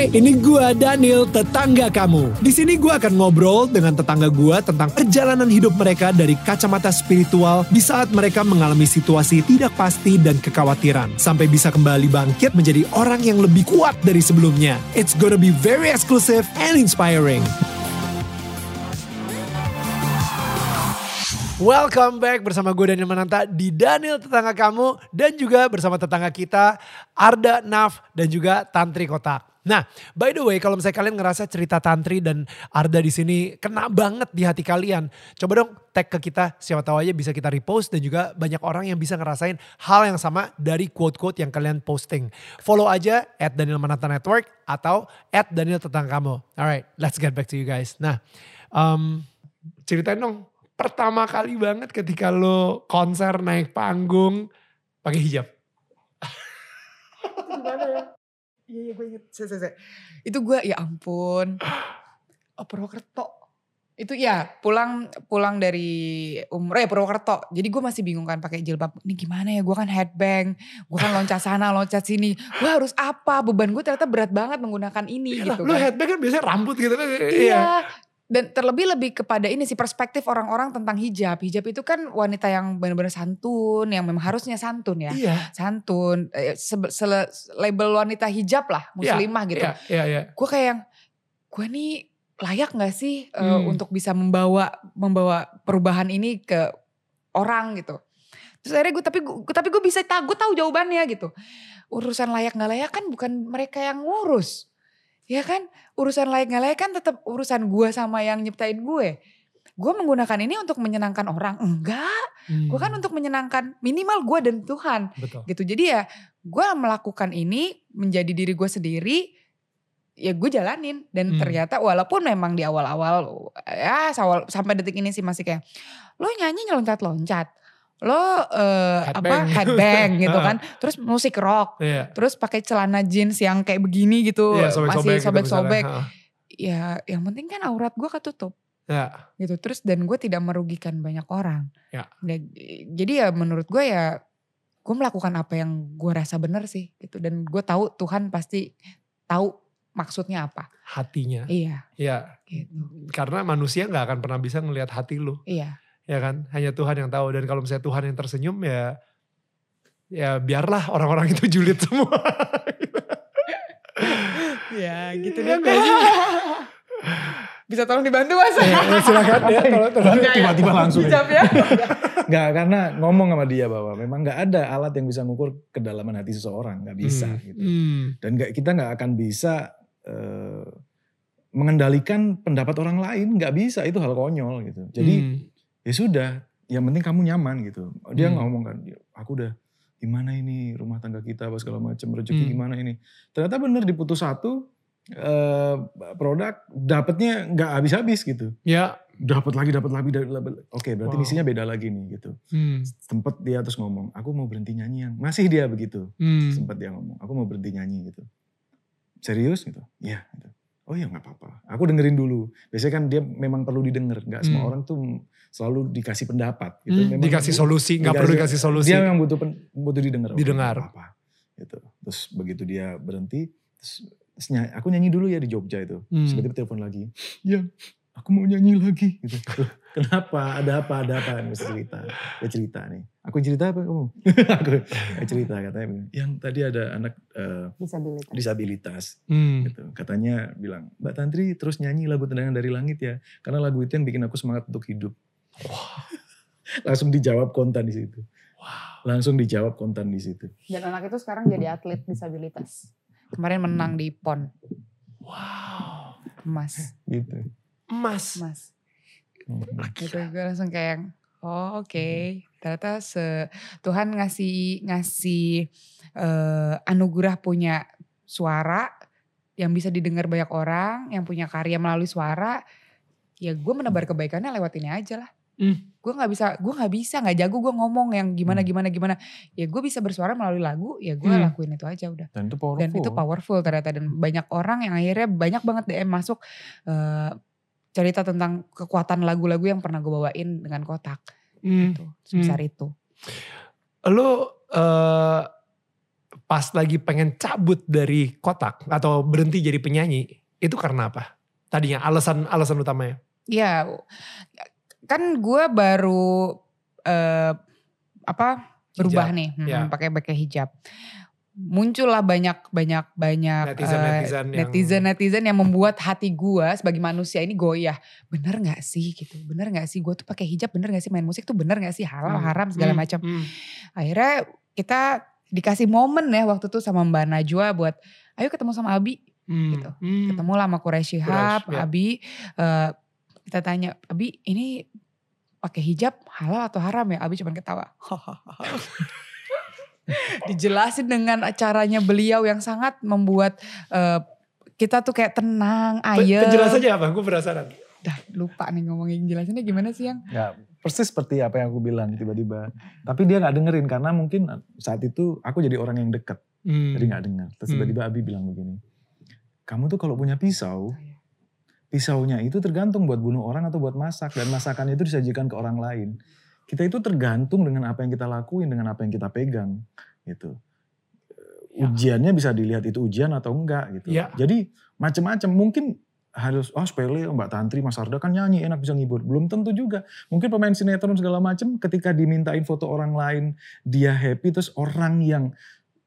Hai, ini gua Daniel, tetangga kamu. Di sini gua akan ngobrol dengan tetangga gua tentang perjalanan hidup mereka dari kacamata spiritual di saat mereka mengalami situasi tidak pasti dan kekhawatiran sampai bisa kembali bangkit menjadi orang yang lebih kuat dari sebelumnya. It's gonna be very exclusive and inspiring. Welcome back bersama gue Daniel Mananta di Daniel Tetangga Kamu dan juga bersama tetangga kita Arda Naf dan juga Tantri Kotak. Nah, by the way, kalau misalnya kalian ngerasa cerita Tantri dan Arda di sini kena banget di hati kalian, coba dong tag ke kita, siapa tahu aja bisa kita repost dan juga banyak orang yang bisa ngerasain hal yang sama dari quote-quote yang kalian posting. Follow aja at Daniel Mananta Network atau at Daniel Tetangga Kamu. Alright, let's get back to you guys. Nah, um, ceritain dong pertama kali banget ketika lo konser naik panggung pakai hijab. Iya, iya gue inget. Se, se, se. Itu gue, ya ampun. Oh Purwokerto. Itu ya pulang pulang dari umroh ya Purwokerto. Jadi gue masih bingung kan pakai jilbab. Ini gimana ya? Gue kan headbang. Gue kan loncat sana, loncat sini. Gue harus apa? Beban gue ternyata berat banget menggunakan ini Yalah, gitu lo kan. headbang kan biasanya rambut gitu kan. Iya. Dan terlebih lebih kepada ini sih perspektif orang-orang tentang hijab. Hijab itu kan wanita yang benar-benar santun, yang memang harusnya santun ya. Iya. Santun, eh, sebe- sele- label wanita hijab lah, Iya, muslimah gitu. Iya, iya, iya. Gue kayak yang, gue nih layak gak sih eh, Hmm. untuk bisa membawa membawa perubahan ini ke orang gitu. Terus akhirnya gue tapi gue tapi gue bisa tahu gue tahu jawabannya gitu. Urusan layak nggak layak kan bukan mereka yang ngurus. Ya kan? Urusan layak nggak layak kan tetap urusan gue sama yang nyiptain gue. Gue menggunakan ini untuk menyenangkan orang. Enggak. Gue kan Hmm, untuk menyenangkan minimal gue dan Tuhan betul. gitu. Jadi ya gue melakukan ini menjadi diri gue sendiri ya gue jalanin dan Hmm. ternyata walaupun memang di awal-awal ya sampai detik ini sih masih kayak lo nyanyi loncat-loncat lo eh, apa Headbang. headbang gitu kan terus musik rock Iya. terus pakai celana jeans yang kayak begini gitu Iya, sobek-sobek masih gitu sobek-sobek misalnya. ya yang penting kan aurat gue ketutup Ya. gitu terus dan gue tidak merugikan banyak orang Ya. Dan, jadi ya menurut gue ya gue melakukan apa yang gue rasa benar sih gitu dan gue tahu Tuhan pasti tahu maksudnya apa Hatinya. iya Iya. gitu Karena manusia nggak akan pernah bisa ngelihat hati lu. iya Ya kan? Hanya Tuhan yang tahu. Dan kalau misalnya Tuhan yang tersenyum ya. Ya biarlah orang-orang itu julid semua. ya gitu deh nggak sih? bisa tolong dibantu mas Ya, ya, silakan ya. Tolong, tolong. Tiba-tiba langsung. hijab ya Nggak, karena ngomong sama dia bahwa memang nggak ada alat yang bisa ngukur kedalaman hati seseorang. Nggak bisa Hmm, gitu. hmm. Dan nggak, kita nggak akan bisa eh, mengendalikan pendapat orang lain. Nggak bisa, itu hal konyol gitu. Jadi Hmm. Ya sudah, yang penting kamu nyaman gitu. Dia Hmm. ngomong kan, aku udah gimana ini rumah tangga kita apa segala macam rezeki Hmm. gimana ini. Ternyata bener diputus satu eh, produk dapatnya nggak habis-habis gitu. Ya. Dapat lagi, dapat lagi, dapat lagi. Oke, berarti Wow. misinya beda lagi nih gitu. Hmm. Sempet dia terus ngomong, aku mau berhenti nyanyi yang masih dia begitu. Hmm. Sempet dia ngomong, aku mau berhenti nyanyi gitu. Serius gitu? Iya. Gitu. Oh ya nggak apa-apa. Aku dengerin dulu. Biasanya kan dia memang perlu didengar. Nggak semua Hmm. orang tuh selalu dikasih pendapat. Gitu. Hmm, Memang dikasih solusi, nggak perlu dikasih solusi. Dia memang butuh pen- butuh didengar. Oke, Didengar. nggak apa-apa. Gitu. Terus begitu dia berhenti, terus, terus nyanyi, aku nyanyi dulu ya di Jogja itu. Terus Hmm. tiba-tiba telepon lagi. Ya, aku mau nyanyi lagi. Gitu. Kenapa? Ada apa? Ada apa? Dia cerita. Dia cerita nih. Aku cerita apa kamu? aku cerita katanya. Yang tadi ada anak eh, disabilitas disabilitas Hmm. gitu. Katanya bilang, Mbak Tantri terus nyanyi lagu Tendangan dari Langit ya. Karena lagu itu yang bikin aku semangat untuk hidup. Langsung dijawab kontan di situ. Wow. Langsung dijawab kontan di situ. dan anak itu sekarang jadi atlet disabilitas kemarin menang di pon Wow. emas Gitu. Emas. emas gitu gue langsung kayak yang, oh oke ternyata se Tuhan ngasih ngasih eh, anugerah punya suara yang bisa didengar banyak orang yang punya karya melalui suara ya gue menebar kebaikannya lewat ini aja lah Hmm. gue nggak bisa gue nggak bisa nggak jago gue ngomong yang gimana Hmm. gimana gimana ya gue bisa bersuara melalui lagu ya gue Hmm. lakuin itu aja udah Dan itu powerful. dan itu powerful ternyata dan banyak orang yang akhirnya banyak banget DM masuk eh, cerita tentang kekuatan lagu-lagu yang pernah gue bawain dengan kotak Hmm. gitu sebesar itu Lu eh, pas lagi pengen cabut dari kotak atau berhenti jadi penyanyi, itu karena apa? Tadinya alasan alasan utamanya. Ya, kan gue baru eh, apa berubah Hijab, nih, hmm, ya. pakai pakai hijab. Muncullah banyak banyak banyak eh, Netizen-netizen yang- netizen netizen yang membuat hati gue sebagai manusia ini goyah. Bener nggak sih gitu? Bener nggak sih gue tuh pakai hijab? Bener nggak sih main musik tuh bener nggak sih halal Hmm, haram segala hmm, macam? hmm. Akhirnya kita dikasih momen ya waktu itu sama Mbak Najwa buat ayo ketemu sama Abi Hmm, Gitu. hmm. ketemu lah sama Quraish Shihab, ya. Abi eh, kita tanya Abi ini pakai hijab halal atau haram ya Abi cuma ketawa dijelasin dengan acaranya beliau yang sangat membuat eh, kita tuh kayak tenang ayem Penjelasannya apa? Gue penasaran. dah lupa nih ngomongin jelasinnya gimana sih yang Ya persis seperti apa yang aku bilang tiba-tiba. Tapi dia nggak dengerin karena mungkin saat itu aku jadi orang yang dekat. Hmm. Jadi nggak dengar. Terus Hmm. tiba-tiba Abi bilang begini. Kamu tuh kalau punya pisau, pisaunya itu tergantung buat bunuh orang atau buat masak. Dan masakannya itu disajikan ke orang lain. Kita itu tergantung dengan apa yang kita lakuin, dengan apa yang kita pegang. Gitu. Ya. Ujiannya bisa dilihat itu ujian atau enggak gitu. Ya. Jadi macam-macam. Mungkin harus, oh sepele Mbak Tantri, Mas Arda kan nyanyi enak bisa ngibur. Belum tentu juga. Mungkin pemain sinetron segala macam ketika dimintain foto orang lain, dia happy terus orang yang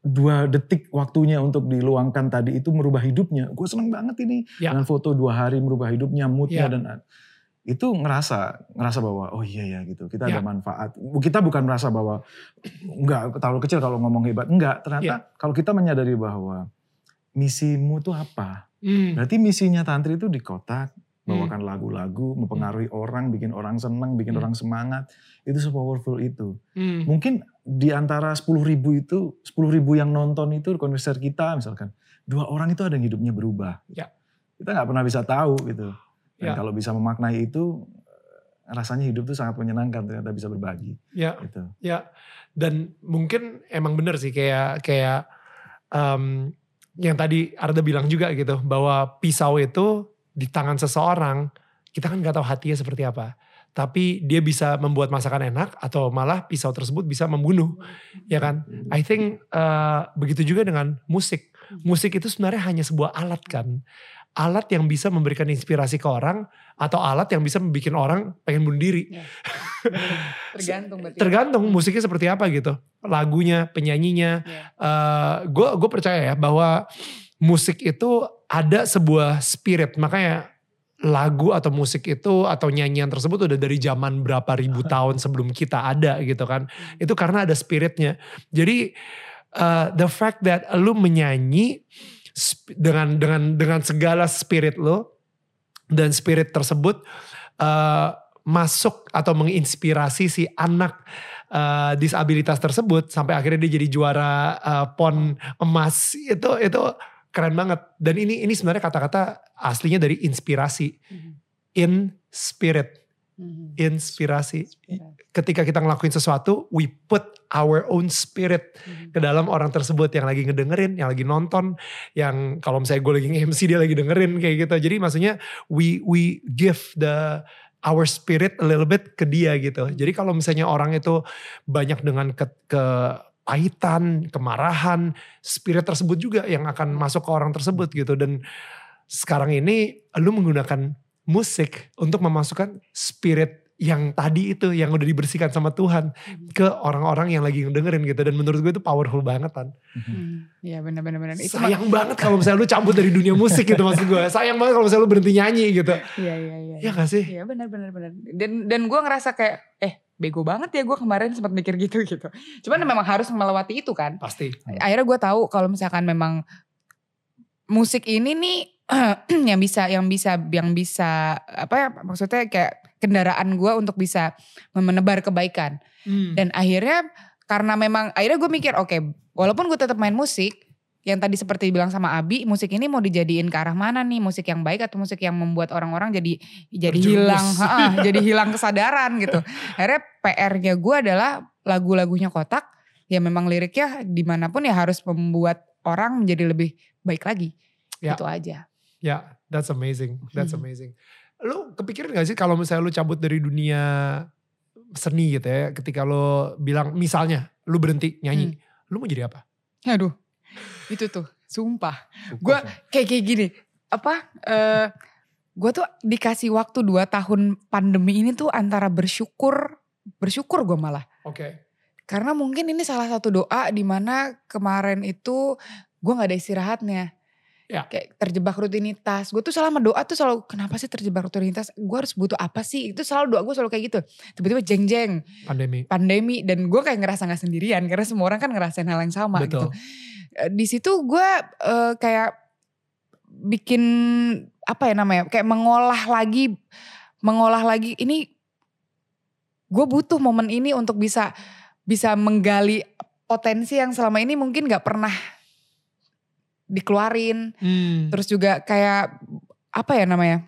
dua detik waktunya untuk diluangkan tadi itu merubah hidupnya. Gue seneng banget ini Ya. dengan foto dua hari merubah hidupnya, moodnya Ya. dan itu ngerasa ngerasa bahwa oh iya ya gitu kita Ya. ada manfaat. Kita bukan merasa bahwa enggak terlalu kecil kalau ngomong hebat. Enggak, ternyata kalau kita menyadari bahwa misimu tuh apa? Hmm. Berarti misinya tantri itu di kotak, bawakan lagu-lagu, mempengaruhi orang, bikin orang senang, bikin Hmm. orang semangat. Itu sepowerful itu. Hmm. Mungkin di antara 10 ribu itu, 10 ribu yang nonton itu konser kita misalkan, dua orang itu ada yang hidupnya berubah. Ya. Kita nggak pernah bisa tahu gitu. Dan Ya. kalau bisa memaknai itu, rasanya hidup tuh sangat menyenangkan ternyata bisa berbagi. Ya. Gitu. Ya, dan mungkin emang bener sih kayak kayak em, yang tadi Arda bilang juga gitu bahwa pisau itu di tangan seseorang kita kan nggak tahu hatinya seperti apa. Tapi dia bisa membuat masakan enak atau malah pisau tersebut bisa membunuh, ya kan? I think eh, begitu juga dengan musik. Musik itu sebenarnya hanya sebuah alat kan, alat yang bisa memberikan inspirasi ke orang atau alat yang bisa membuat orang pengen bunuh diri. tergantung berarti Tergantung musiknya seperti apa gitu. Lagunya, penyanyinya. Gue gue percaya ya bahwa musik itu ada sebuah spirit. Makanya lagu atau musik itu atau nyanyian tersebut udah dari zaman berapa ribu tahun sebelum kita ada gitu kan. Itu karena ada spiritnya. Jadi uh, the fact that lu menyanyi dengan dengan dengan segala spirit lo dan spirit tersebut uh, masuk atau menginspirasi si anak uh, disabilitas tersebut sampai akhirnya dia jadi juara uh, pon emas itu itu keren banget dan ini ini sebenarnya kata-kata aslinya dari inspirasi Mhm. in spirit Mhm. inspirasi ketika kita ngelakuin sesuatu we put our own spirit Mhm. ke dalam orang tersebut yang lagi ngedengerin, yang lagi nonton, yang kalau misalnya gue lagi nge-MC dia lagi dengerin kayak gitu. Jadi maksudnya we we give the our spirit a little bit ke dia gitu. Jadi kalau misalnya orang itu banyak dengan ke, kepahitan, kemarahan, spirit tersebut juga yang akan masuk ke orang tersebut gitu. Dan sekarang ini lu menggunakan musik untuk memasukkan spirit yang tadi itu yang udah dibersihkan sama Tuhan ke orang-orang yang lagi ngedengerin gitu dan menurut gue itu powerful banget kan Hmm, Iya benar-benar benar. Itu sayang banget kalau misalnya lu cabut dari dunia musik gitu maksud gue sayang banget kalau misalnya lu berhenti nyanyi gitu Iya iya iya. ya gak sih Iya benar-benar benar. Dan dan gue ngerasa kayak eh bego banget ya gue kemarin sempat mikir gitu gitu. Cuman memang harus melewati itu kan. pasti Akhirnya gue tahu kalau misalkan memang musik ini nih yang bisa yang bisa yang bisa apa ya maksudnya kayak kendaraan gue untuk bisa menebar kebaikan. Hmm. Dan akhirnya karena memang akhirnya gue mikir oke walaupun gue tetap main musik yang tadi seperti bilang sama Abi musik ini mau dijadiin ke arah mana nih? Musik yang baik atau musik yang membuat orang-orang jadi jadi Terjerumus. hilang? Ha-ha, jadi hilang kesadaran gitu. Akhirnya PR-nya gue adalah lagu-lagunya kotak ya memang liriknya di mana pun ya harus membuat orang menjadi lebih baik lagi. Ya. itu aja. Ya that's amazing that's Hmm. amazing. Lu kepikiran gak sih kalau misalnya lu cabut dari dunia seni gitu ya ketika lu bilang misalnya lu berhenti nyanyi lu mau jadi apa? Aduh Itu tuh, sumpah. Gue ya. kayak kayak gini, apa? eh gue tuh dikasih waktu 2 tahun pandemi ini tuh antara bersyukur, bersyukur gue malah. Oke. Karena mungkin ini salah satu doa di mana kemarin itu gue nggak ada istirahatnya. Ya. Kayak terjebak rutinitas. Gue tuh selama doa tuh selalu kenapa sih terjebak rutinitas? Gue harus butuh apa sih? Itu selalu doa gue selalu kayak gitu. Tiba-tiba jeng-jeng Pandemi. pandemi dan gue kayak ngerasa nggak sendirian karena semua orang kan ngerasain hal yang sama Betul. gitu. Di situ gue eh, kayak bikin apa ya namanya? Kayak mengolah lagi, mengolah lagi. Ini gue butuh momen ini untuk bisa bisa menggali potensi yang selama ini mungkin nggak pernah dikeluarin. Hmm. Terus juga kayak apa ya namanya?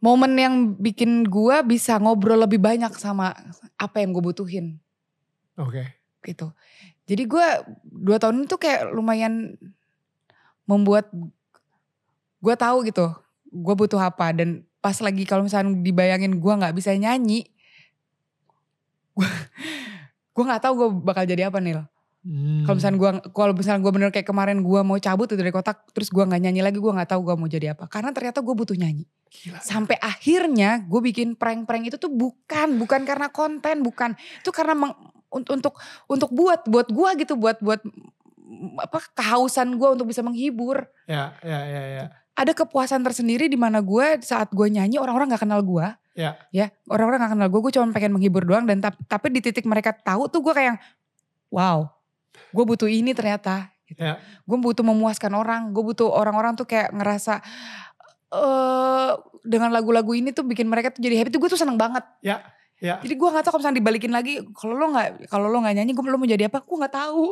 Momen yang bikin gue bisa ngobrol lebih banyak sama apa yang gue butuhin Oke. gitu. Jadi gue dua tahun itu kayak lumayan membuat gue tahu gitu, gue butuh apa dan pas lagi kalau misalnya dibayangin gue nggak bisa nyanyi, gue nggak tahu gue bakal jadi apa Nil. Hmm. Kalau misalnya gue kalau misalnya gue bener kayak kemarin gue mau cabut dari kotak terus gue nggak nyanyi lagi gue nggak tahu gue mau jadi apa karena ternyata gue butuh nyanyi Gila. sampai akhirnya gue bikin prank-prank itu tuh bukan bukan karena konten bukan itu karena meng- untuk untuk buat buat gue gitu buat buat mm, apa kehausan gue untuk bisa menghibur Ya, ya, ya, ya. ada kepuasan tersendiri di mana gue saat gue nyanyi orang-orang nggak kenal gue Ya. ya orang-orang nggak kenal gue gue cuma pengen menghibur doang dan tap- tapi di titik mereka tahu tuh gue kayak wow gue butuh ini ternyata gitu. Ya. gue butuh memuaskan orang gue butuh orang-orang tuh kayak ngerasa eh dengan lagu-lagu ini tuh bikin mereka tuh jadi happy tuh gue tuh seneng banget Ya. Ya. jadi gue nggak tahu kalau misalnya dibalikin lagi kalau lo nggak kalau lo nggak nyanyi gue lo mau jadi apa gue nggak tahu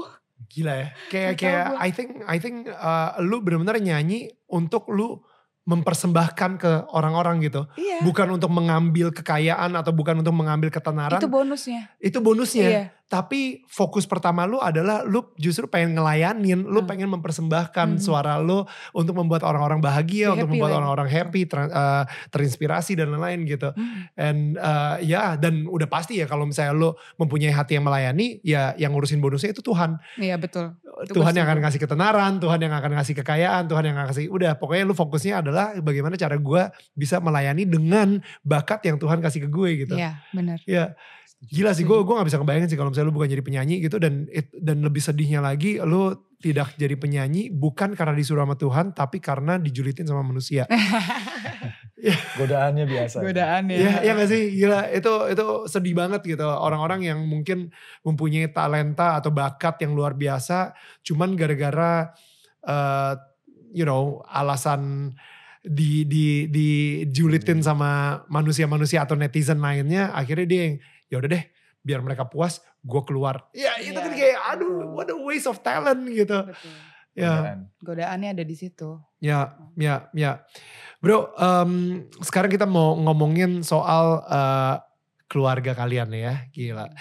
Gila ya. Kayak kayak. I think I think uh, lu benar-benar nyanyi untuk lu mempersembahkan ke orang-orang gitu. iya Bukan untuk mengambil kekayaan atau bukan untuk mengambil ketenaran. itu bonusnya Itu bonusnya. iya Tapi fokus pertama lu adalah lu justru pengen ngelayanin, lu Hmm. pengen mempersembahkan Mhm. suara lu untuk membuat orang-orang bahagia, Happy untuk membuat orang-orang happy, ter- uh, terinspirasi dan lain-lain gitu. Hmm. And uh, ya dan udah pasti ya kalau misalnya lu mempunyai hati yang melayani, ya yang ngurusin bonusnya itu Tuhan. iya betul Itu Tuhan yang akan ngasih ketenaran, Tuhan yang akan ngasih kekayaan, Tuhan yang akan ngasih udah pokoknya lu fokusnya adalah bagaimana cara gue bisa melayani dengan bakat yang Tuhan kasih ke gue gitu. iya benar Ya gila sih gue gue gak bisa ngebayangin sih kalau misalnya lu bukan jadi penyanyi gitu dan it- dan lebih sedihnya lagi lu tidak jadi penyanyi bukan karena disuruh sama Tuhan tapi karena dijulitin sama manusia. Godaannya biasa. godaan ya. Iya ya gak sih? Gila itu itu sedih banget gitu. Orang-orang yang mungkin mempunyai talenta atau bakat yang luar biasa cuman gara-gara eh, you know alasan di di dijulitin sama manusia-manusia atau netizen lainnya akhirnya dia yang ya udah deh biar mereka puas gue keluar ya itu Iya, kan kayak aduh betul. what a waste of talent gitu Betul. ya Godaan. godaannya ada di situ Ya, ya, ya. Bro, em, sekarang kita mau ngomongin soal eh, keluarga kalian ya, gila.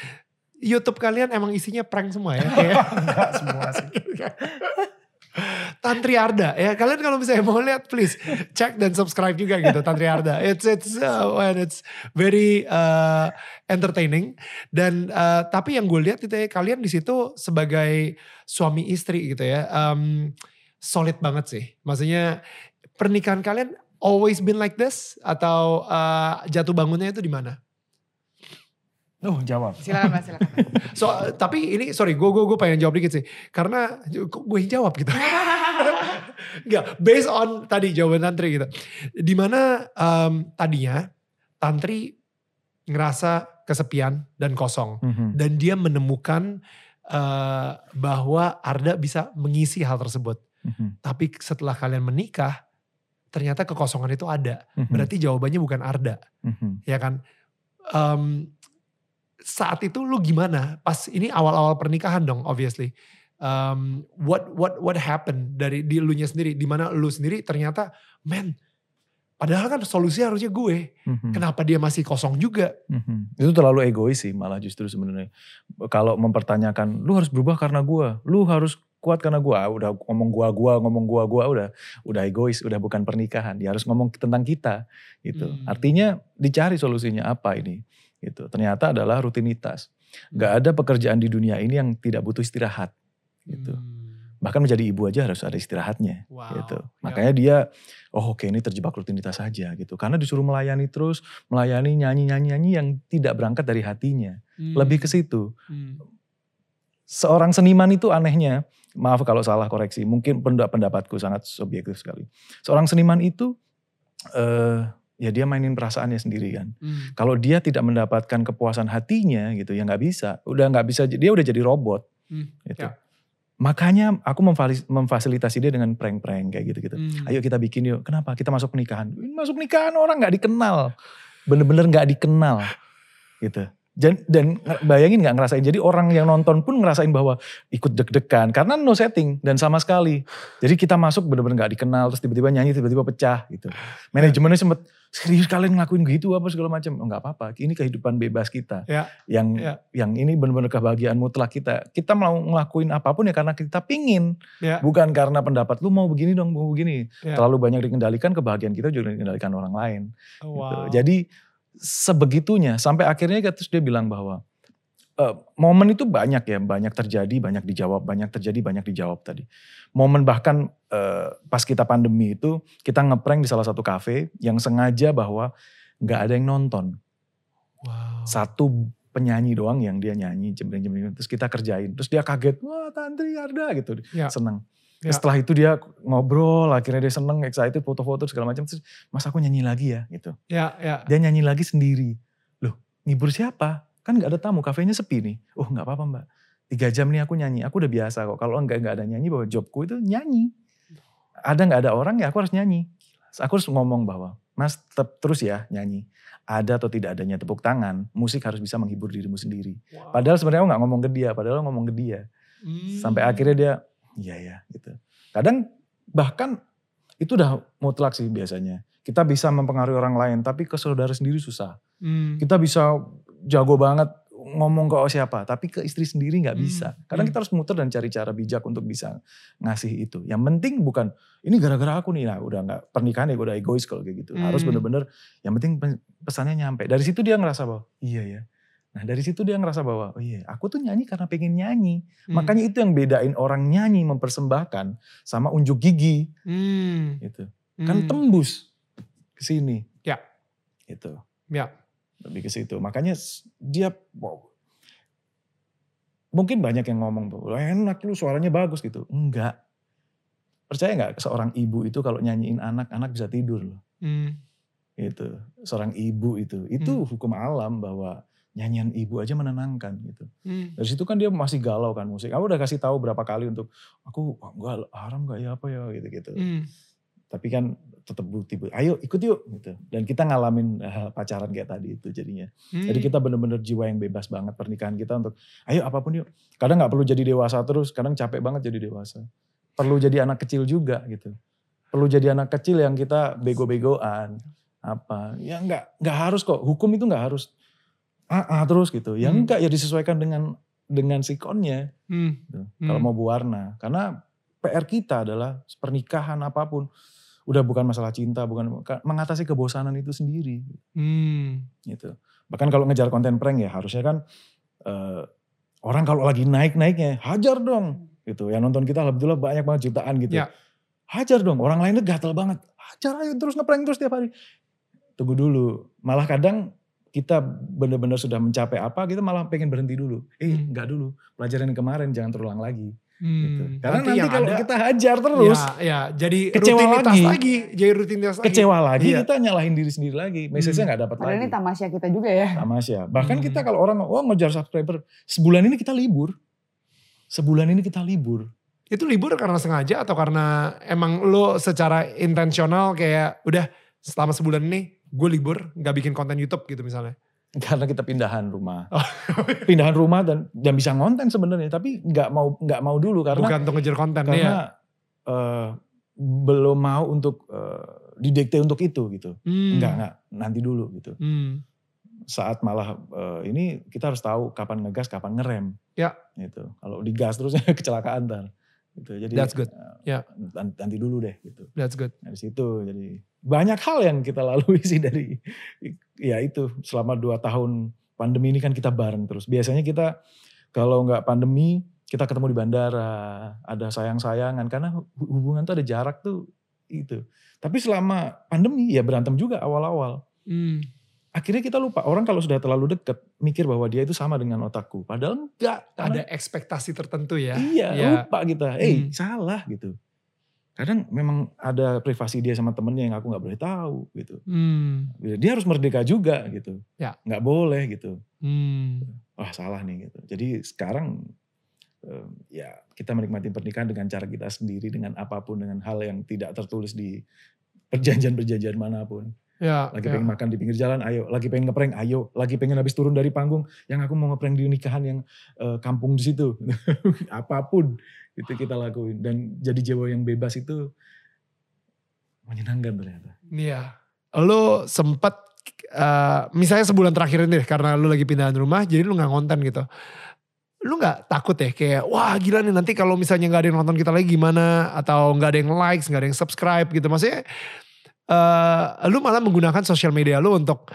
YouTube kalian emang isinya prank semua ya? Kayak Enggak semua sih. Tantri Arda ya. Kalian kalau misalnya mau lihat please cek dan subscribe juga gitu Tantri Arda. It's it's uh, well, it's very uh, entertaining dan uh, tapi yang gue lihat itu ya kalian di situ sebagai suami istri gitu ya. em, solid banget sih. Maksudnya pernikahan kalian always been like this atau uh, jatuh bangunnya itu di mana? Oh jawab. silakan mas silakan So tapi ini sorry gue gue gue pengen jawab dikit sih karena gue yang jawab gitu. Enggak, based on tadi jawaban Tantri gitu. Di mana em, tadinya Tantri ngerasa kesepian dan kosong. Mhm. Dan dia menemukan eh, bahwa Arda bisa mengisi hal tersebut. Mhm. Tapi setelah kalian menikah, ternyata kekosongan itu ada. Mhm. Berarti jawabannya bukan Arda, Mhm. ya kan? Em, saat itu lu gimana? Pas ini awal-awal pernikahan dong, obviously. Em, what what what happened dari di lu nya sendiri? Di mana lu sendiri ternyata, man, padahal kan solusinya harusnya gue. Mhm. Kenapa dia masih kosong juga? Mhm. Itu terlalu egois sih malah justru sebenarnya. Kalau mempertanyakan lu harus berubah karena gua, lu harus kuat karena gua, Ah, udah ngomong gua gua ngomong gua gua udah udah egois, udah bukan pernikahan. Dia harus ngomong tentang kita gitu. Hmm. Artinya dicari solusinya apa ini gitu. Ternyata adalah rutinitas. Gak ada pekerjaan di dunia ini yang tidak butuh istirahat gitu. Hmm. Bahkan menjadi ibu aja harus ada istirahatnya Wow. gitu. ya. Makanya dia oh oke ini terjebak rutinitas saja gitu. Karena disuruh melayani terus, melayani nyanyi-nyanyi-nyanyi yang tidak berangkat dari hatinya. Hmm. Lebih ke situ. Hmm. Seorang seniman itu anehnya, maaf kalau salah koreksi, mungkin penda- pendapatku sangat subjektif sekali. Seorang seniman itu eh ya dia mainin perasaannya sendiri kan. Hmm. Kalau dia tidak mendapatkan kepuasan hatinya gitu ya nggak bisa. Udah nggak bisa dia udah jadi robot Hmm, gitu. ya. Makanya aku memfasilitasi dia dengan prank-prank kayak gitu-gitu. Hmm. Ayo kita bikin yuk. Kenapa? Kita masuk pernikahan. Masuk nikahan orang nggak dikenal. Bener-bener nggak dikenal. Gitu. Dan, dan bayangin nggak ngerasain. Jadi orang yang nonton pun ngerasain bahwa ikut deg-degan. Karena no setting dan sama sekali. Jadi kita masuk bener-bener nggak dikenal. Terus tiba-tiba nyanyi tiba-tiba pecah gitu. Manajemennya sempet serius kalian ngelakuin gitu apa segala macam. Oh nggak apa-apa. Ini kehidupan bebas kita. Ya, Yang ya. yang ini bener-bener kebahagiaan mutlak kita. Kita mau ngelakuin apa pun ya karena kita pingin. Ya. Bukan karena pendapat lu mau begini dong, mau begini. Ya. Terlalu banyak dikendalikan, kebahagiaan kita juga dikendalikan orang lain. gitu. Wow. Jadi sebegitunya sampai akhirnya terus dia bilang bahwa eh, momen itu banyak ya, banyak terjadi, banyak dijawab, banyak terjadi, banyak dijawab tadi. Momen bahkan eh, pas kita pandemi itu kita ngeprank di salah satu kafe yang sengaja bahwa nggak ada yang nonton. wow. Satu penyanyi doang yang dia nyanyi jembreng-jembreng terus kita kerjain. Terus dia kaget, wah Tantri Arda gitu. Ya. Seneng. Ya. Setelah itu dia ngobrol, akhirnya dia seneng, excited, foto-foto segala macam. Terus, mas aku nyanyi lagi ya gitu. Ya, ya. Dia nyanyi lagi sendiri. Loh, ngibur siapa? Kan gak ada tamu, kafenya sepi nih. Oh gak apa-apa mbak. Tiga jam nih aku nyanyi, aku udah biasa kok. Kalau enggak nggak ada nyanyi, bahwa jobku itu nyanyi. Ada nggak ada orang ya aku harus nyanyi. Aku harus ngomong bahwa, mas tetap terus ya nyanyi. Ada atau tidak adanya tepuk tangan, musik harus bisa menghibur dirimu sendiri. Wow. Padahal sebenarnya aku nggak ngomong ke dia, padahal aku ngomong ke dia. Hmm. Sampai akhirnya dia, iya ya gitu. Kadang bahkan itu udah mutlak sih biasanya. Kita bisa mempengaruhi orang lain, tapi ke saudara sendiri susah. Hmm. Kita bisa jago banget ngomong ke siapa, tapi ke istri sendiri nggak Hmm, bisa. Kadang hmm. kita harus muter dan cari cara bijak untuk bisa ngasih itu. Yang penting bukan ini gara-gara aku nih, nah udah nggak pernikahan ya udah egois kalau kayak gitu. Harus Hmm. bener-bener yang penting pe- pesannya nyampe. Dari situ dia ngerasa bahwa iya ya. Nah dari situ dia ngerasa bahwa oh iya aku tuh nyanyi karena pengen nyanyi. Hmm. Makanya itu yang bedain orang nyanyi mempersembahkan sama unjuk gigi Hmm. gitu. Kan Hmm. tembus ke sini. Ya. Itu. Ya. Lebih ke situ. Makanya dia wow. mungkin banyak yang ngomong tuh, "Wah, enak lu suaranya bagus gitu. Enggak. Percaya nggak seorang ibu itu kalau nyanyiin anak, anak bisa tidur loh. Hmm. Itu. Seorang ibu itu. Itu hukum alam bahwa nyanyian ibu aja menenangkan gitu. Hmm. Dari situ kan dia masih galau kan musik. Aku udah kasih tahu berapa kali untuk aku "Wah, enggak haram gak ya apa ya gitu-gitu. Hmm. Tapi kan tetap bukti, ayo ikut yuk gitu. Dan kita ngalamin eh, pacaran kayak tadi itu jadinya. Hmm. Jadi kita bener-bener jiwa yang bebas banget pernikahan kita untuk ayo apa pun yuk. Kadang nggak perlu jadi dewasa terus, kadang capek banget jadi dewasa. Perlu jadi anak kecil juga gitu. Perlu jadi anak kecil yang kita bego-begoan apa. Ya nggak nggak harus kok. Hukum itu nggak harus ah, ah terus gitu. Ya Hmm. enggak ya disesuaikan dengan dengan sikonnya Hmm. gitu. Hmm. Kalau mau berwarna. Karena PR kita adalah pernikahan apa pun udah bukan masalah cinta, bukan mengatasi kebosanan itu sendiri Hmm. gitu. Bahkan kalau ngejar konten prank ya harusnya kan eh, orang kalau lagi naik-naiknya hajar dong gitu. Yang nonton kita alhamdulillah banyak banget jutaan gitu. Ya. Hajar dong, orang lain tuh gatel banget. Hajar ayo terus ngeprank terus tiap hari. Tunggu dulu. Malah kadang kita benar-benar sudah mencapai apa, kita malah pengen berhenti dulu. Eh, Hmm. enggak dulu. Pelajaran kemarin jangan terulang lagi. Gitu. Hmm. Karena nanti, yang kalau ada- kita hajar terus, Ya, ya, jadi Kecewa rutinitas lagi. lagi. Jadi rutinitas lagi. kecewa lagi, Iya. kita nyalahin diri sendiri lagi. Message-nya nggak dapat Padahal lagi. ini tamasya kita juga ya. Tamasya. Bahkan Hmm. kita kalau orang, oh ngejar subscriber, sebulan ini kita libur. Sebulan ini kita libur. Itu libur karena sengaja atau karena emang lo secara intensional kayak udah selama sebulan ini gue libur nggak bikin konten YouTube gitu misalnya. Karena kita pindahan rumah. Oh. pindahan rumah dan dan bisa ngonten sebenarnya, tapi nggak mau nggak mau dulu karena Bukan untuk ngejar konten karena ya. eh, belum mau untuk eh, didikte untuk itu gitu. Hmm. Enggak enggak nanti dulu gitu. Hmm. Saat malah eh, ini kita harus tahu kapan ngegas, kapan ngerem. Ya. Gitu. Kalau digas terus kecelakaan ntar. Gitu. Jadi That's good. Ya. nanti, nanti dulu deh gitu. That's good. Dari situ jadi banyak hal yang kita lalui sih dari ya itu selama dua tahun pandemi ini kan kita bareng terus. Biasanya kita kalau nggak pandemi kita ketemu di bandara, ada sayang-sayangan karena hu- hubungan tuh ada jarak tuh itu. Tapi selama pandemi ya berantem juga awal-awal. Hmm. Akhirnya kita lupa orang kalau sudah terlalu deket mikir bahwa dia itu sama dengan otakku. Padahal enggak. Ada ekspektasi tertentu ya. Iya, Iya. lupa kita. Eh, Hmm. salah gitu. Kadang memang ada privasi dia sama temennya yang aku nggak boleh tahu gitu. Hmm. Dia harus merdeka juga gitu. Ya. Nggak boleh gitu. Hmm. Wah salah nih gitu. Jadi sekarang ya kita menikmati pernikahan dengan cara kita sendiri dengan apa pun dengan hal yang tidak tertulis di perjanjian-perjanjian mana pun. Ya, Lagi ya. pengen makan di pinggir jalan, ayo. Lagi pengen ngeprank, ayo. Lagi pengen habis turun dari panggung, yang aku mau ngeprank di nikahan yang eh, kampung di situ. apa pun itu kita lakuin. Dan jadi jiwa yang bebas itu menyenangkan ternyata. Iya. Lo sempet, eh, misalnya sebulan terakhir ini deh, karena lu lagi pindahan rumah, jadi lu gak konten gitu. Lu gak takut ya kayak, wah gila nih nanti kalau misalnya gak ada yang nonton kita lagi gimana, atau gak ada yang likes, gak ada yang subscribe gitu. Maksudnya, eh lu malah menggunakan sosial media lu untuk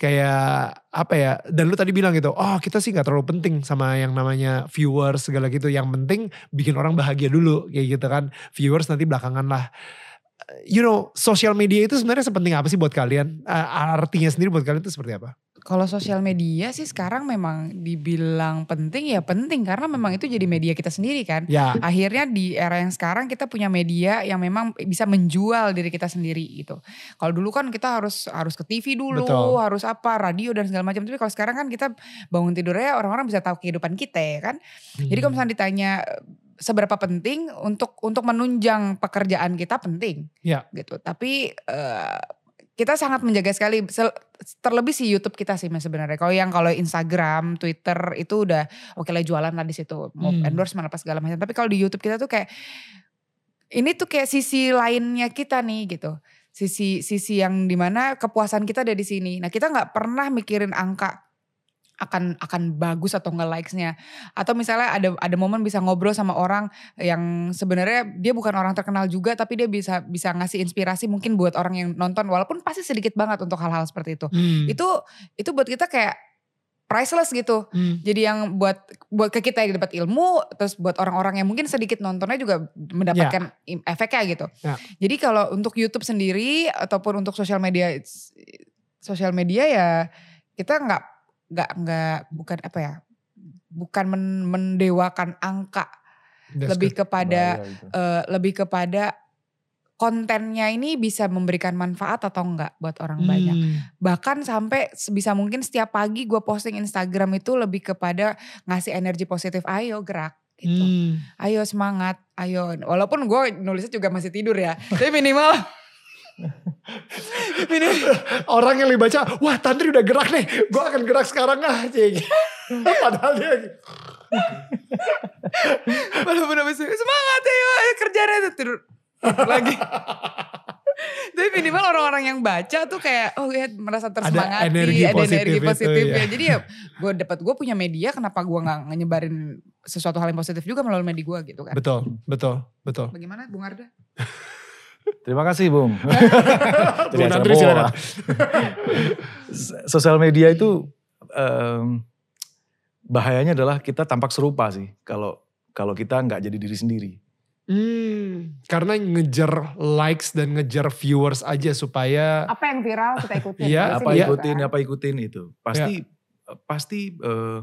kayak apa ya dan lu tadi bilang gitu oh kita sih nggak terlalu penting sama yang namanya viewers segala gitu. Yang penting bikin orang bahagia dulu kayak gitu kan. Viewers nanti belakangan lah you know, sosial media itu sebenarnya sepenting apa sih buat kalian? Uh, artinya sendiri buat kalian itu seperti apa? Kalau sosial media sih sekarang memang dibilang penting ya penting karena memang itu jadi media kita sendiri kan. Ya, Akhirnya di era yang sekarang kita punya media yang memang bisa menjual diri kita sendiri gitu. Kalau dulu kan kita harus harus ke TV dulu, Betul. harus apa, radio dan segala macam. Tapi kalau sekarang kan kita bangun tidurnya orang-orang bisa tahu kehidupan kita ya kan. Jadi kalau misalnya ditanya eh, seberapa penting untuk untuk menunjang pekerjaan kita penting. Ya. Gitu. Tapi eh, kita sangat menjaga sekali terlebih sih YouTube kita sih mas sebenarnya. Kalau yang kalau Instagram, Twitter itu udah oke lah jualan lah di situ, mau Hmm. endorsement apa segala macam. Tapi kalau di YouTube kita tuh kayak ini tuh kayak sisi lainnya kita nih gitu. Sisi sisi yang di mana kepuasan kita ada di sini. Nah kita nggak pernah mikirin angka akan akan bagus atau enggak likes-nya atau misalnya ada ada momen bisa ngobrol sama orang yang sebenarnya dia bukan orang terkenal juga tapi dia bisa bisa ngasih inspirasi mungkin buat orang yang nonton walaupun pasti sedikit banget untuk hal-hal seperti itu Hmm. itu itu buat kita kayak priceless gitu Hmm. jadi yang buat buat ke kita yang dapat ilmu terus buat orang-orang yang mungkin sedikit nontonnya juga mendapatkan im- efeknya gitu Ya. jadi kalau untuk YouTube sendiri ataupun untuk sosial media sosial media ya kita nggak nggak nggak bukan apa ya bukan men- mendewakan angka That's lebih good. kepada eh, lebih kepada kontennya ini bisa memberikan manfaat atau enggak buat orang banyak Hmm. bahkan sampai sebisa mungkin setiap pagi gue posting Instagram itu lebih kepada ngasih energi positif ayo gerak gitu Hmm. ayo semangat ayo walaupun gue nulisnya juga masih tidur ya tapi minimal minimal Orang yang lebih baca, wah Tantri udah gerak nih, gue akan gerak sekarang ah. Cik. Padahal dia habis itu, semangat ayo, ayo kerjanya itu tidur, lagi tapi minimal orang-orang yang baca tuh kayak oh ya merasa tersemangati energi ada positif energi itu, positif ya. ya jadi ya gue dapat gue punya media kenapa gue nggak nyebarin sesuatu hal yang positif juga melalui media gue gitu kan betul, betul, betul. bagaimana Bung Arda Terima kasih Bung. Bung Andri silakan. Sosial media itu em, bahayanya adalah kita tampak serupa sih kalau kalau kita nggak jadi diri sendiri. Hmm, karena ngejar likes dan ngejar viewers aja supaya apa yang viral kita ikutin Iya, apa gitu ikutin kan. apa ikutin itu pasti pasti eh,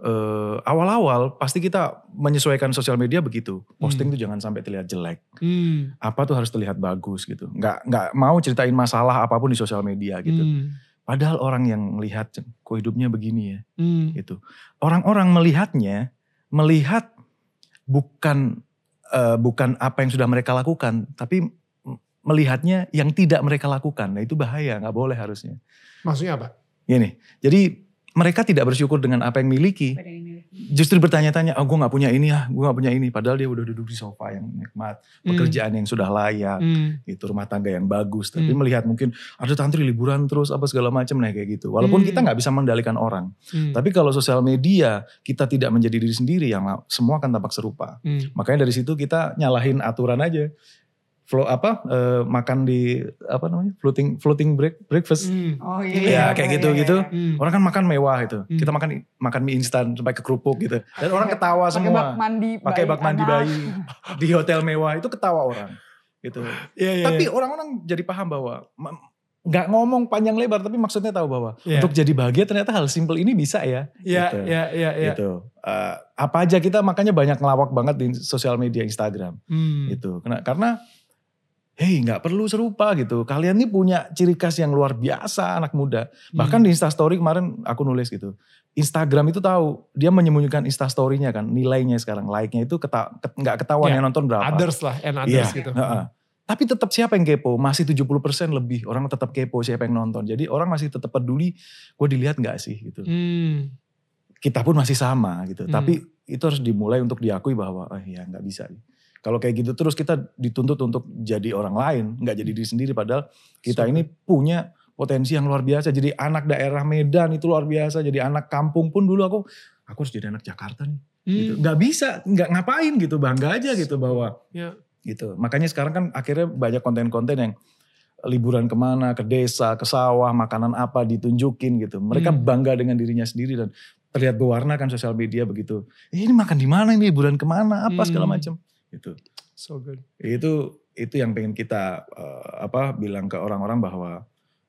eh, awal-awal pasti kita menyesuaikan sosial media begitu. Posting Hmm. tuh jangan sampai terlihat jelek. Hmm, apa tuh harus terlihat bagus gitu. Nggak nggak mau ceritain masalah apa pun di sosial media gitu. Hmm, padahal orang yang melihat kok hidupnya begini ya? Hmm, gitu. Orang-orang melihatnya melihat bukan eh, bukan apa yang sudah mereka lakukan tapi melihatnya yang tidak mereka lakukan. Nah itu bahaya nggak boleh harusnya. Maksudnya apa? Gini, jadi mereka tidak bersyukur dengan apa yang miliki. Justru bertanya-tanya, oh gue gak punya ini ya, gue gak punya ini. Padahal dia udah duduk di sofa yang nikmat, pekerjaan yang sudah layak, Hmm, gitu, rumah tangga yang bagus. Tapi Hmm. melihat mungkin ada tantri liburan terus apa segala macam nah kayak gitu. Walaupun Hmm. kita gak bisa mengendalikan orang. hmm, Tapi kalau sosial media kita tidak menjadi diri sendiri yang semua akan tampak serupa. hmm, Makanya dari situ kita nyalahin aturan aja. Flo, apa eh, makan di apa namanya floating floating break breakfast Hmm. Oh ya kayak gitu gitu Hmm. orang kan makan mewah itu Hmm. kita makan makan mie instan sampai ke kerupuk gitu dan orang ketawa Pakai bak semua mandi pakai bak mandi anak. bayi di hotel mewah itu ketawa orang gitu Iya, iya, tapi iya. orang-orang jadi paham bahwa nggak ngomong panjang lebar tapi maksudnya tahu bahwa Iya. untuk jadi bahagia ternyata hal simpel ini bisa ya Iya, gitu. iya, iya, iya. gitu Eh, apa aja kita makanya banyak ngelawak banget di sosial media Instagram Hmm. gitu karena karena hey nggak perlu serupa gitu kalian nih punya ciri khas yang luar biasa anak muda bahkan Hmm. di Instastory kemarin aku nulis gitu Instagram itu tahu dia menyembunyikan Instastory-nya kan nilainya sekarang like-nya itu keta- ket- nggak ketahuan Ya, yang nonton berapa others lah and others gitu. heeh. Tapi tetap siapa yang kepo? Masih 70% lebih orang tetap kepo siapa yang nonton. Jadi orang masih tetap peduli, gue dilihat nggak sih gitu. Hmm. Kita pun masih sama gitu. Hmm. Tapi itu harus dimulai untuk diakui bahwa, oh ya nggak bisa. Kalau kayak gitu terus kita dituntut untuk jadi orang lain, nggak jadi diri sendiri. Padahal kita So- ini punya potensi yang luar biasa. Jadi anak daerah Medan itu luar biasa. Jadi anak kampung pun dulu aku, aku harus jadi anak Jakarta nih. Gitu. Hmm. Nggak bisa, nggak ngapain gitu. Bangga aja gitu bahwa Ya. gitu. Makanya sekarang kan akhirnya banyak konten-konten yang liburan ke mana, ke desa, ke sawah, makanan apa ditunjukin gitu. Mereka Hmm. bangga dengan dirinya sendiri dan terlihat berwarna kan sosial media begitu. Eh, ini makan di mana ini liburan ke mana apa segala Hmm. macam gitu. So good. Itu itu yang pengen kita eh, apa bilang ke orang-orang bahwa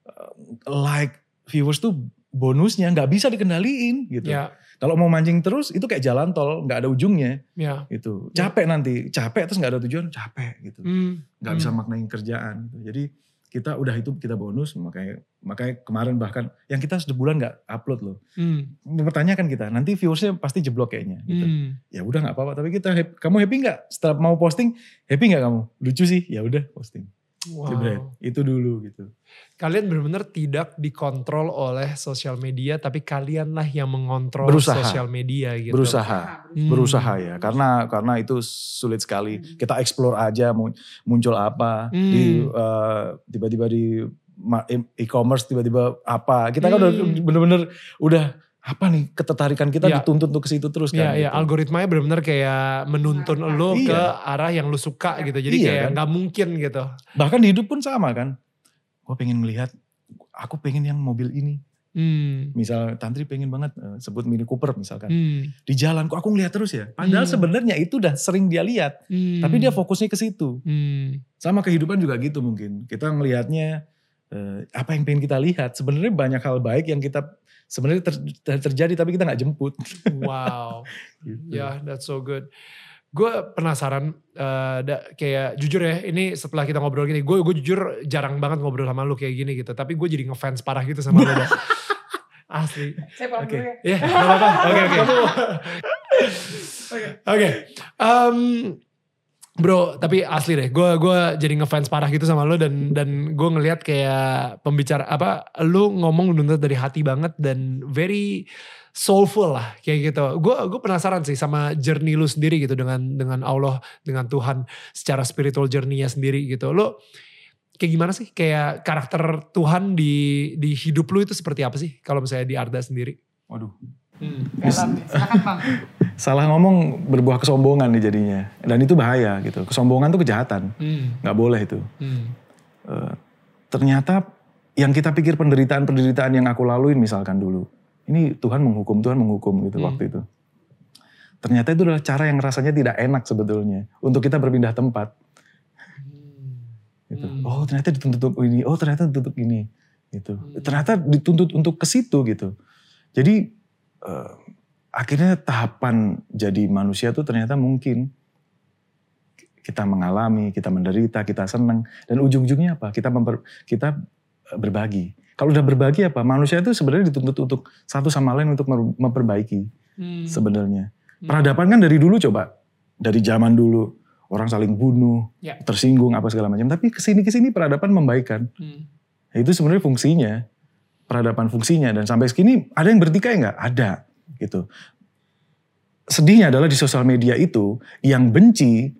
eh, like viewers tuh bonusnya nggak bisa dikendaliin gitu. Ya, Kalau mau mancing terus itu kayak jalan tol nggak ada ujungnya ya. itu Ya. capek nanti capek terus nggak ada tujuan capek gitu Hmm. nggak bisa maknain kerjaan gitu. jadi kita udah itu kita bonus makanya makanya kemarin bahkan yang kita sebulan nggak upload loh Hmm. mempertanyakan kita nanti viewersnya pasti jeblok kayaknya gitu. Hmm. ya udah nggak apa-apa tapi kita hap- kamu happy nggak setelah mau posting happy nggak kamu lucu sih ya udah posting Wow. Jebret. itu dulu gitu Kalian benar-benar tidak dikontrol oleh sosial media, tapi kalianlah yang mengontrol Berusaha. sosial media gitu. berusaha Hmm. berusaha ya karena karena itu sulit sekali kita explore aja mu- muncul apa di Hmm. eh, tiba-tiba di e- e-commerce tiba-tiba apa kita kan udah Hmm. bener-bener udah apa nih ketertarikan kita Ya. dituntut untuk ke situ terus Iya, kan iya, gitu. algoritmanya benar-benar kayak menuntun lo Iya. ke arah yang lo suka gitu. Jadi Iya, kayak kan? nggak mungkin gitu. bahkan di hidup pun sama kan gue pengen melihat aku pengen yang mobil ini Hmm. misal Tantri pengen banget eh, sebut Mini Cooper misalkan Hmm. di jalan kok aku ngeliat terus ya padahal Hmm. sebenarnya itu udah sering dia lihat Hmm. tapi dia fokusnya ke situ Hmm. sama kehidupan juga gitu mungkin kita ngelihatnya eh, apa yang pengen kita lihat sebenarnya banyak hal baik yang kita sebenarnya ter- ter- terjadi tapi kita nggak jemput Wow. gitu. Ya, that's so good. Gue penasaran, eh, da- kayak jujur ya, ini setelah kita ngobrol gini, gue gue jujur jarang banget ngobrol sama lu kayak gini gitu. Tapi gue jadi ngefans parah gitu sama lu. dah. Asli. Saya pulang Oke. dulu ya. Ya, gak apa-apa. Oke, oke. Oke. Bro, tapi asli deh, gue gua jadi ngefans parah gitu sama lo dan dan gue ngelihat kayak pembicara apa, lu ngomong bener dari hati banget dan very soulful lah kayak gitu. Gue gue penasaran sih sama journey lu sendiri gitu dengan dengan Allah, dengan Tuhan secara spiritual journey-nya sendiri gitu. Lo kayak gimana sih kayak karakter Tuhan di di hidup lu itu seperti apa sih kalau misalnya di Arda sendiri? waduh Silakan bang. salah ngomong berbuah kesombongan nih jadinya dan itu bahaya gitu kesombongan tuh kejahatan Hmm. nggak boleh itu Hmm. Eh, ternyata yang kita pikir penderitaan-penderitaan yang aku laluin misalkan dulu ini Tuhan menghukum Tuhan menghukum gitu Hmm. waktu itu ternyata itu adalah cara yang rasanya tidak enak sebetulnya untuk kita berpindah tempat gitu. Hmm. Oh ternyata dituntut ini, oh ternyata dituntut ini, gitu. Hmm. Ternyata dituntut untuk ke situ gitu. Jadi eh, akhirnya tahapan jadi manusia tuh ternyata mungkin kita mengalami, kita menderita, kita senang, dan ujung-ujungnya apa? Kita memper, kita eh, berbagi. Kalau udah berbagi apa? Manusia itu sebenarnya dituntut untuk satu sama lain untuk memperbaiki Hmm. sebenarnya. Hmm. Peradaban kan dari dulu coba, dari zaman dulu orang saling bunuh, Ya. tersinggung apa segala macam. Tapi ke sini ke sini peradaban membaikkan. Hmm. Itu sebenarnya fungsinya, peradaban fungsinya. Dan sampai segini ada yang bertikai nggak? Ada, gitu. Sedihnya adalah di sosial media itu yang benci,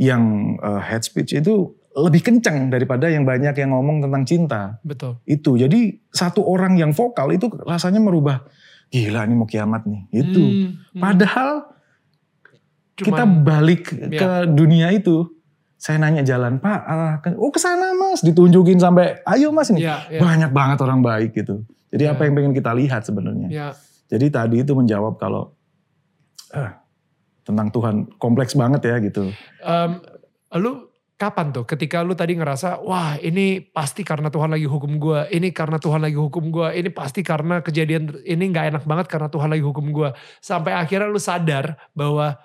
yang eh, hate speech itu lebih kencang daripada yang banyak yang ngomong tentang cinta. Betul. Itu jadi satu orang yang vokal itu rasanya merubah. Gila ini mau kiamat nih. Itu. Hmm. Hmm. Padahal kita Cuman- balik ya. ke dunia itu saya nanya jalan Pak, arah ke, oh ke sana Mas, ditunjukin sampai ayo Mas ini. Ya, ya, Banyak banget orang baik gitu. Jadi Ya. apa yang pengen kita lihat sebenarnya. ya. Jadi tadi itu menjawab kalau ah, tentang Tuhan kompleks banget ya gitu. Em, lu kapan tuh ketika lu tadi ngerasa wah ini pasti karena Tuhan lagi hukum gua, ini karena Tuhan lagi hukum gua, ini pasti karena kejadian ini nggak enak banget karena Tuhan lagi hukum gua. Sampai akhirnya lu sadar bahwa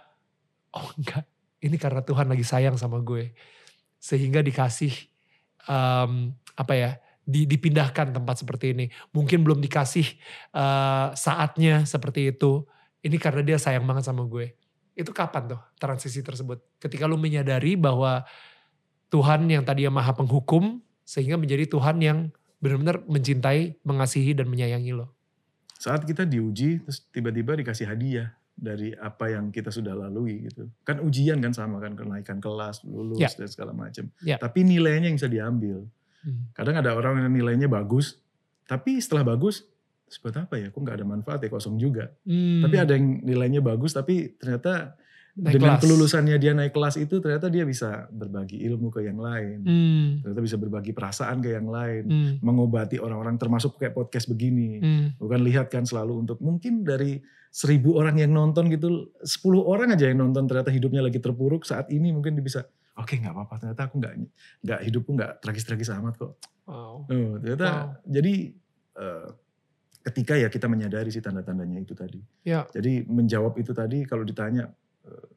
oh enggak, ini karena Tuhan lagi sayang sama gue. Sehingga dikasih em, apa ya? di- dipindahkan tempat seperti ini. Mungkin belum dikasih eh, saatnya seperti itu. Ini karena dia sayang banget sama gue. Itu kapan tuh transisi tersebut? Ketika lu menyadari bahwa Tuhan yang tadi maha penghukum sehingga menjadi Tuhan yang benar-benar mencintai, mengasihi dan menyayangi lo. Saat kita diuji terus tiba-tiba dikasih hadiah dari apa yang kita sudah lalui gitu. Kan ujian kan sama kan kenaikan kelas, lulus Ya. dan segala macam. Ya. Tapi nilainya yang bisa diambil. Hmm. Kadang ada orang yang nilainya bagus, tapi setelah bagus, buat apa ya? Kok nggak ada manfaatnya kosong juga. Hmm. Tapi ada yang nilainya bagus, tapi ternyata Naik dengan kelas. kelulusannya dia naik kelas itu ternyata dia bisa berbagi ilmu ke yang lain. Hmm. Ternyata bisa berbagi perasaan ke yang lain. Hmm. Mengobati orang-orang termasuk kayak podcast begini. Hmm. Bukan lihat kan selalu untuk mungkin dari seribu orang yang nonton gitu, 10 orang aja yang nonton ternyata hidupnya lagi terpuruk saat ini mungkin dia bisa, oke nggak apa-apa ternyata aku nggak nggak hidupku nggak tragis-tragis amat kok. Wow. Oh, ternyata Wow. jadi eh, ketika ya kita menyadari si tanda-tandanya itu tadi. Ya. Jadi menjawab itu tadi kalau ditanya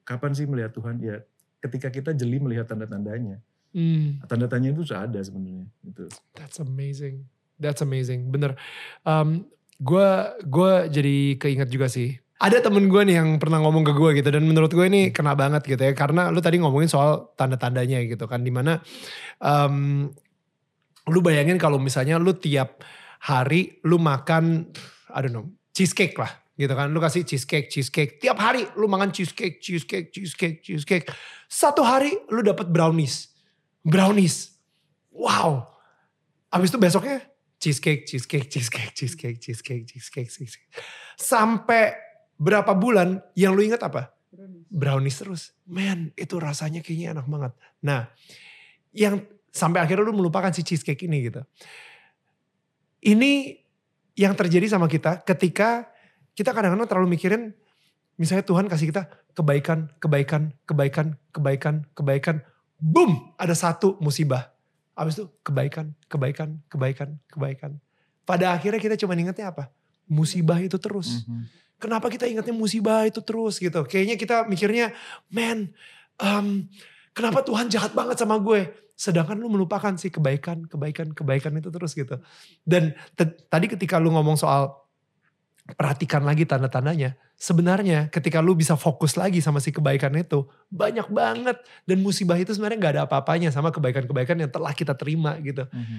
kapan sih melihat Tuhan? Ya ketika kita jeli melihat tanda-tandanya. Hmm. Tanda-tandanya itu sudah ada sebenarnya. Gitu. That's amazing. That's amazing. Bener. Um, gue gua jadi keinget juga sih. Ada temen gue nih yang pernah ngomong ke gue gitu. Dan menurut gue ini kena banget gitu ya. Karena lu tadi ngomongin soal tanda-tandanya gitu kan. Di mana um, lu bayangin kalau misalnya lu tiap hari lu makan, I don't know, cheesecake lah gitu kan. Lu kasih cheesecake, cheesecake. Tiap hari lu makan cheesecake, cheesecake, cheesecake, cheesecake. Satu hari lu dapat brownies. Brownies. Wow. Abis itu besoknya cheesecake, cheesecake, cheesecake, cheesecake, cheesecake, cheesecake, cheesecake. Sampai berapa bulan yang lu ingat apa? Brownies terus. Man, itu rasanya kayaknya enak banget. Nah, yang sampai akhirnya lu melupakan si cheesecake ini gitu. Ini yang terjadi sama kita ketika kita kadang-kadang terlalu mikirin misalnya Tuhan kasih kita kebaikan, kebaikan, kebaikan, kebaikan, kebaikan. Boom, ada satu musibah. Habis itu kebaikan, kebaikan, kebaikan, kebaikan. Pada akhirnya kita cuma ingetnya apa? Musibah itu terus. Mhm. Kenapa kita ingatnya musibah itu terus gitu? Kayaknya kita mikirnya, man, em, kenapa Tuhan jahat banget sama gue? Sedangkan lu melupakan sih kebaikan, kebaikan, kebaikan itu terus gitu. Dan tadi ketika lu ngomong soal perhatikan lagi tanda-tandanya. Sebenarnya ketika lu bisa fokus lagi sama si kebaikan itu, banyak banget. Dan musibah itu sebenarnya gak ada apa-apanya sama kebaikan-kebaikan yang telah kita terima gitu. Mhm.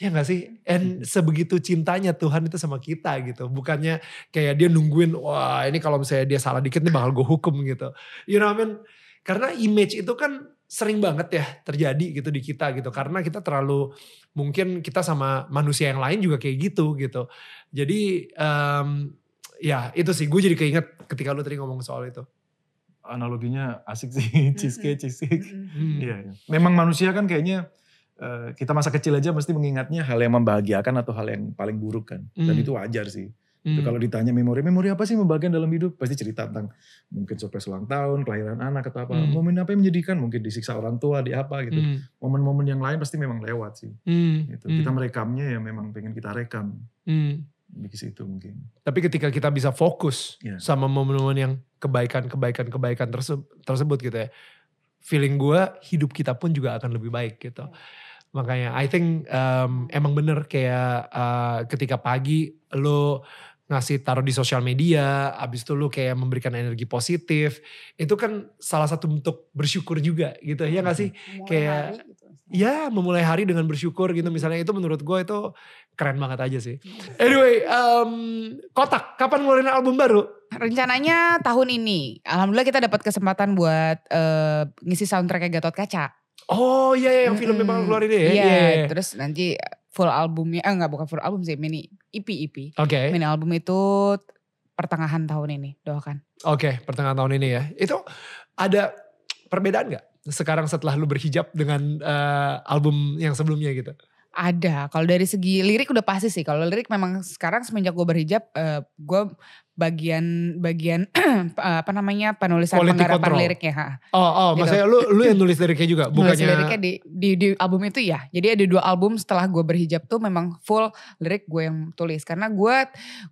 Ya gak sih? And sebegitu cintanya Tuhan itu sama kita gitu. Bukannya kayak dia nungguin, wah ini kalau misalnya dia salah dikit nih bakal gue hukum gitu. You know what I mean? Karena image itu kan sering banget ya terjadi gitu di kita gitu. Karena kita terlalu, mungkin kita sama manusia yang lain juga kayak gitu gitu. Jadi em, ya itu sih gue jadi keinget ketika lu tadi ngomong soal itu. Analoginya asik sih, cheesecake, cheesecake. Hmm. Iya, iya. Memang manusia kan kayaknya eh, kita masa kecil aja mesti mengingatnya hal yang membahagiakan atau hal yang paling buruk kan. Dan Hmm. itu wajar sih. Hmm. Itu Kalau ditanya memori, memori apa sih yang membahagiakan dalam hidup? Pasti cerita tentang mungkin surprise ulang tahun, kelahiran anak atau apa. Hmm. Momen apa yang menyedihkan? Mungkin disiksa orang tua, di apa gitu. Hmm. Momen-momen yang lain pasti memang lewat sih. Hmm. Gitu. Hmm. Kita merekamnya ya memang pengen kita rekam. Hmm. Di situ mungkin. Tapi ketika kita bisa fokus Iya. sama momen-momen yang kebaikan, kebaikan, kebaikan terse- tersebut gitu ya. Feeling gue hidup kita pun juga akan lebih baik gitu. Makanya I think um, emang bener kayak uh, ketika pagi lo ngasih taruh di sosial media, abis itu lo kayak memberikan energi positif. Itu kan salah satu bentuk bersyukur juga gitu ya gak sih? Kayak- gitu. Ya memulai hari dengan bersyukur gitu misalnya itu menurut gue itu keren banget aja sih. Anyway, um, Kotak kapan ngeluarin album baru? Rencananya tahun ini, alhamdulillah kita dapat kesempatan buat eh, ngisi soundtracknya Gatot Kaca. Oh iya iya yang filmnya bakal Mm-mm. keluar ini ya. Iya, Iya, iya. terus nanti full albumnya, eh enggak bukan full album sih, mini EP EP. Oke, Mini album itu pertengahan tahun ini, doakan. oke pertengahan tahun ini ya. Itu ada perbedaan nggak sekarang setelah lu berhijab dengan eh, album yang sebelumnya gitu? Ada. Kalau dari segi lirik udah pasti sih. Kalau lirik memang sekarang semenjak gue berhijab, eh, gue bagian bagian apa namanya penulisan Quality penggarapan control. liriknya. ha. Oh, oh, Gitu. maksudnya lu lu yang nulis liriknya juga, Nulis bukannya liriknya di, di di album itu ya. Jadi ada dua album setelah gue berhijab tuh memang full lirik gue yang tulis karena gue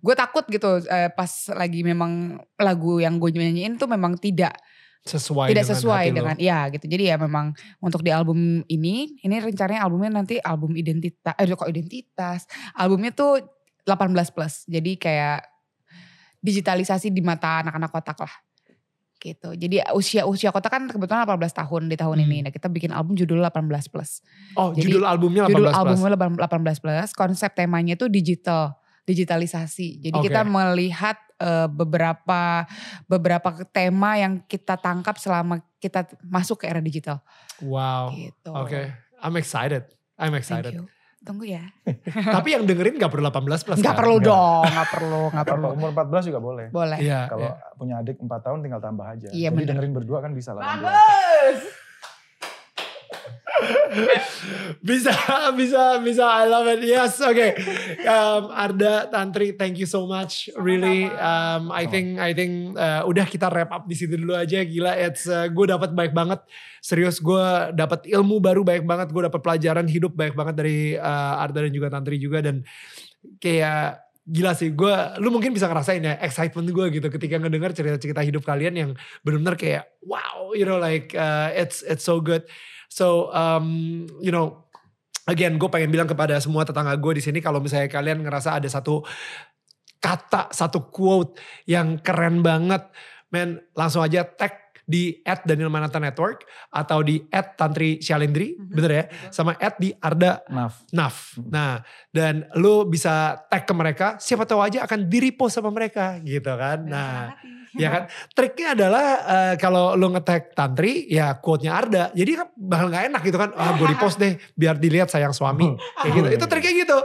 gue takut gitu eh, pas lagi memang lagu yang gue nyanyiin tuh memang tidak sesuai tidak dengan sesuai dengan ya gitu. Jadi ya memang untuk di album ini ini rencananya albumnya nanti album identitas eh kok identitas. Albumnya tuh 18 plus. Jadi kayak digitalisasi di mata anak-anak kotak lah. Gitu. Jadi usia usia kotak kan kebetulan 18 tahun di tahun Hmm. ini. Nah, kita bikin album judul 18 plus. Oh, Jadi, judul albumnya 18 Judul plus. albumnya 18 plus. Konsep temanya tuh digital, digitalisasi. Jadi Oke. kita melihat eh, beberapa beberapa tema yang kita tangkap selama kita masuk ke era digital. Wow. Gitu. Oke, I'm excited. I'm Thank excited. you. Tunggu ya. Tapi yang dengerin gak perlu 18 plus Nggak kan? perlu dong, nggak perlu, nggak perlu. Kalau umur 14 juga boleh. Boleh. Iya. Kalau iya. punya adik 4 tahun tinggal tambah aja. Iya, Jadi bener. dengerin berdua kan bisa lah. Bagus. bisa, bisa, bisa. I love it. Yes, okay. Um, Arda, Tantri, thank you so much. Really, um, I think, I think uh, udah kita wrap up di situ dulu aja. Gila, it's uh, gue dapat baik banget. Serius, gue dapat ilmu baru baik banget. Gue dapat pelajaran hidup baik banget dari uh, Arda dan juga Tantri juga dan kayak gila sih gue lu mungkin bisa ngerasain ya excitement gue gitu ketika ngedengar cerita-cerita hidup kalian yang benar-benar kayak wow you know like uh, it's it's so good so um, you know again gue pengen bilang kepada semua tetangga gue di sini kalau misalnya kalian ngerasa ada satu kata satu quote yang keren banget men langsung aja tag di at Daniel Manata Network atau di at Tantri Syalindri, Mhm, bener ya? betul. Sama at di Arda Naf. Naf. Hmm. Nah, dan lu bisa tag ke mereka, siapa tahu aja akan di repost sama mereka gitu kan. Nah, ya kan. Triknya adalah eh, kalau lu nge-tag Tantri, ya quote-nya Arda. Jadi kan bakal gak enak gitu kan. Ah, gue repost deh biar dilihat sayang suami. Kayak gitu. Itu triknya gitu.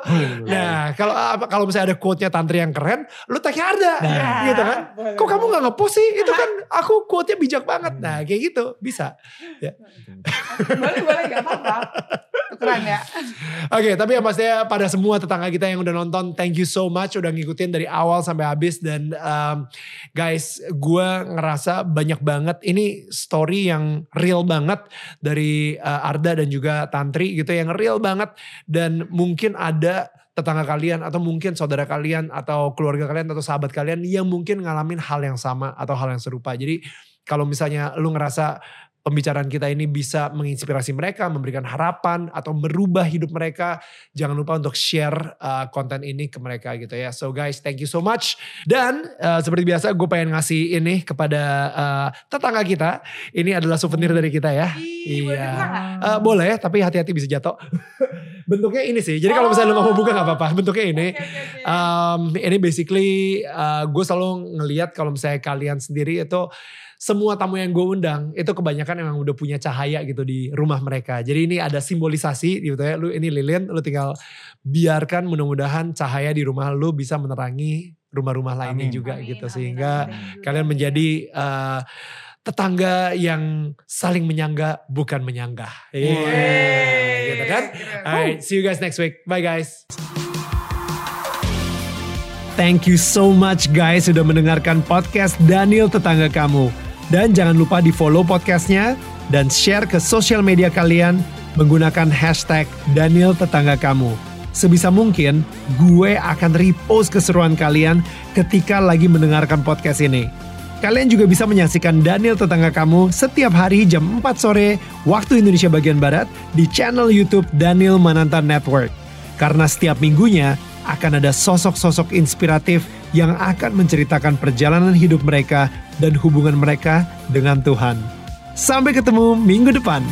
Nah, kalau apa- kalau misalnya ada quote-nya Tantri yang keren, lu tagnya Arda. Nah. Gitu kan. Kok kamu gak nge-post sih? Itu kan aku quote-nya bijak banget. Nah, kayak gitu. Bisa. boleh, boleh, gak apa-apa. Keren ya. Oke, tapi yang pastinya pada semua tetangga kita yang udah nonton, thank you so much udah ngikutin dari awal sampai habis dan um, guys, gue ngerasa banyak banget ini story yang real banget dari uh, Arda dan juga Tantri gitu yang real banget dan mungkin ada tetangga kalian atau mungkin saudara kalian atau keluarga kalian atau sahabat kalian yang mungkin ngalamin hal yang sama atau hal yang serupa. Jadi kalau misalnya lu ngerasa pembicaraan kita ini bisa menginspirasi mereka, memberikan harapan atau merubah hidup mereka, jangan lupa untuk share uh, konten ini ke mereka gitu ya. So guys, thank you so much. Dan uh, seperti biasa gue pengen ngasih ini kepada uh, tetangga kita. Ini adalah souvenir dari kita ya. Ih, boleh Iya. Uh, boleh, tapi hati-hati bisa jatuh. Bentuknya ini sih. Jadi kalau misalnya lu gak mau buka gak apa-apa. Bentuknya ini. Oke, oke, oke. Um, ini basically uh, gue selalu ngeliat kalau misalnya kalian sendiri itu semua tamu yang gue undang itu kebanyakan emang udah punya cahaya gitu di rumah mereka. Jadi ini ada simbolisasi gitu ya. Lu ini lilin, lu tinggal biarkan mudah-mudahan cahaya di rumah lu bisa menerangi rumah-rumah lainnya Amin. juga Amin, gitu amin, sehingga amin. kalian menjadi uh, tetangga yang saling menyangga bukan menyanggah. Iya, Yeay, gitu kan? Alright, see you guys next week. Bye guys. Thank you so much guys sudah mendengarkan podcast Daniel Tetangga Kamu. Dan jangan lupa di follow podcastnya dan share ke sosial media kalian menggunakan hashtag Daniel Tetangga Kamu. Sebisa mungkin gue akan repost keseruan kalian ketika lagi mendengarkan podcast ini. Kalian juga bisa menyaksikan Daniel Tetangga Kamu setiap hari jam 4 sore waktu Indonesia bagian Barat di channel YouTube Daniel Mananta Network. Karena setiap minggunya akan ada sosok-sosok inspiratif yang akan menceritakan perjalanan hidup mereka dan hubungan mereka dengan Tuhan. Sampai ketemu minggu depan.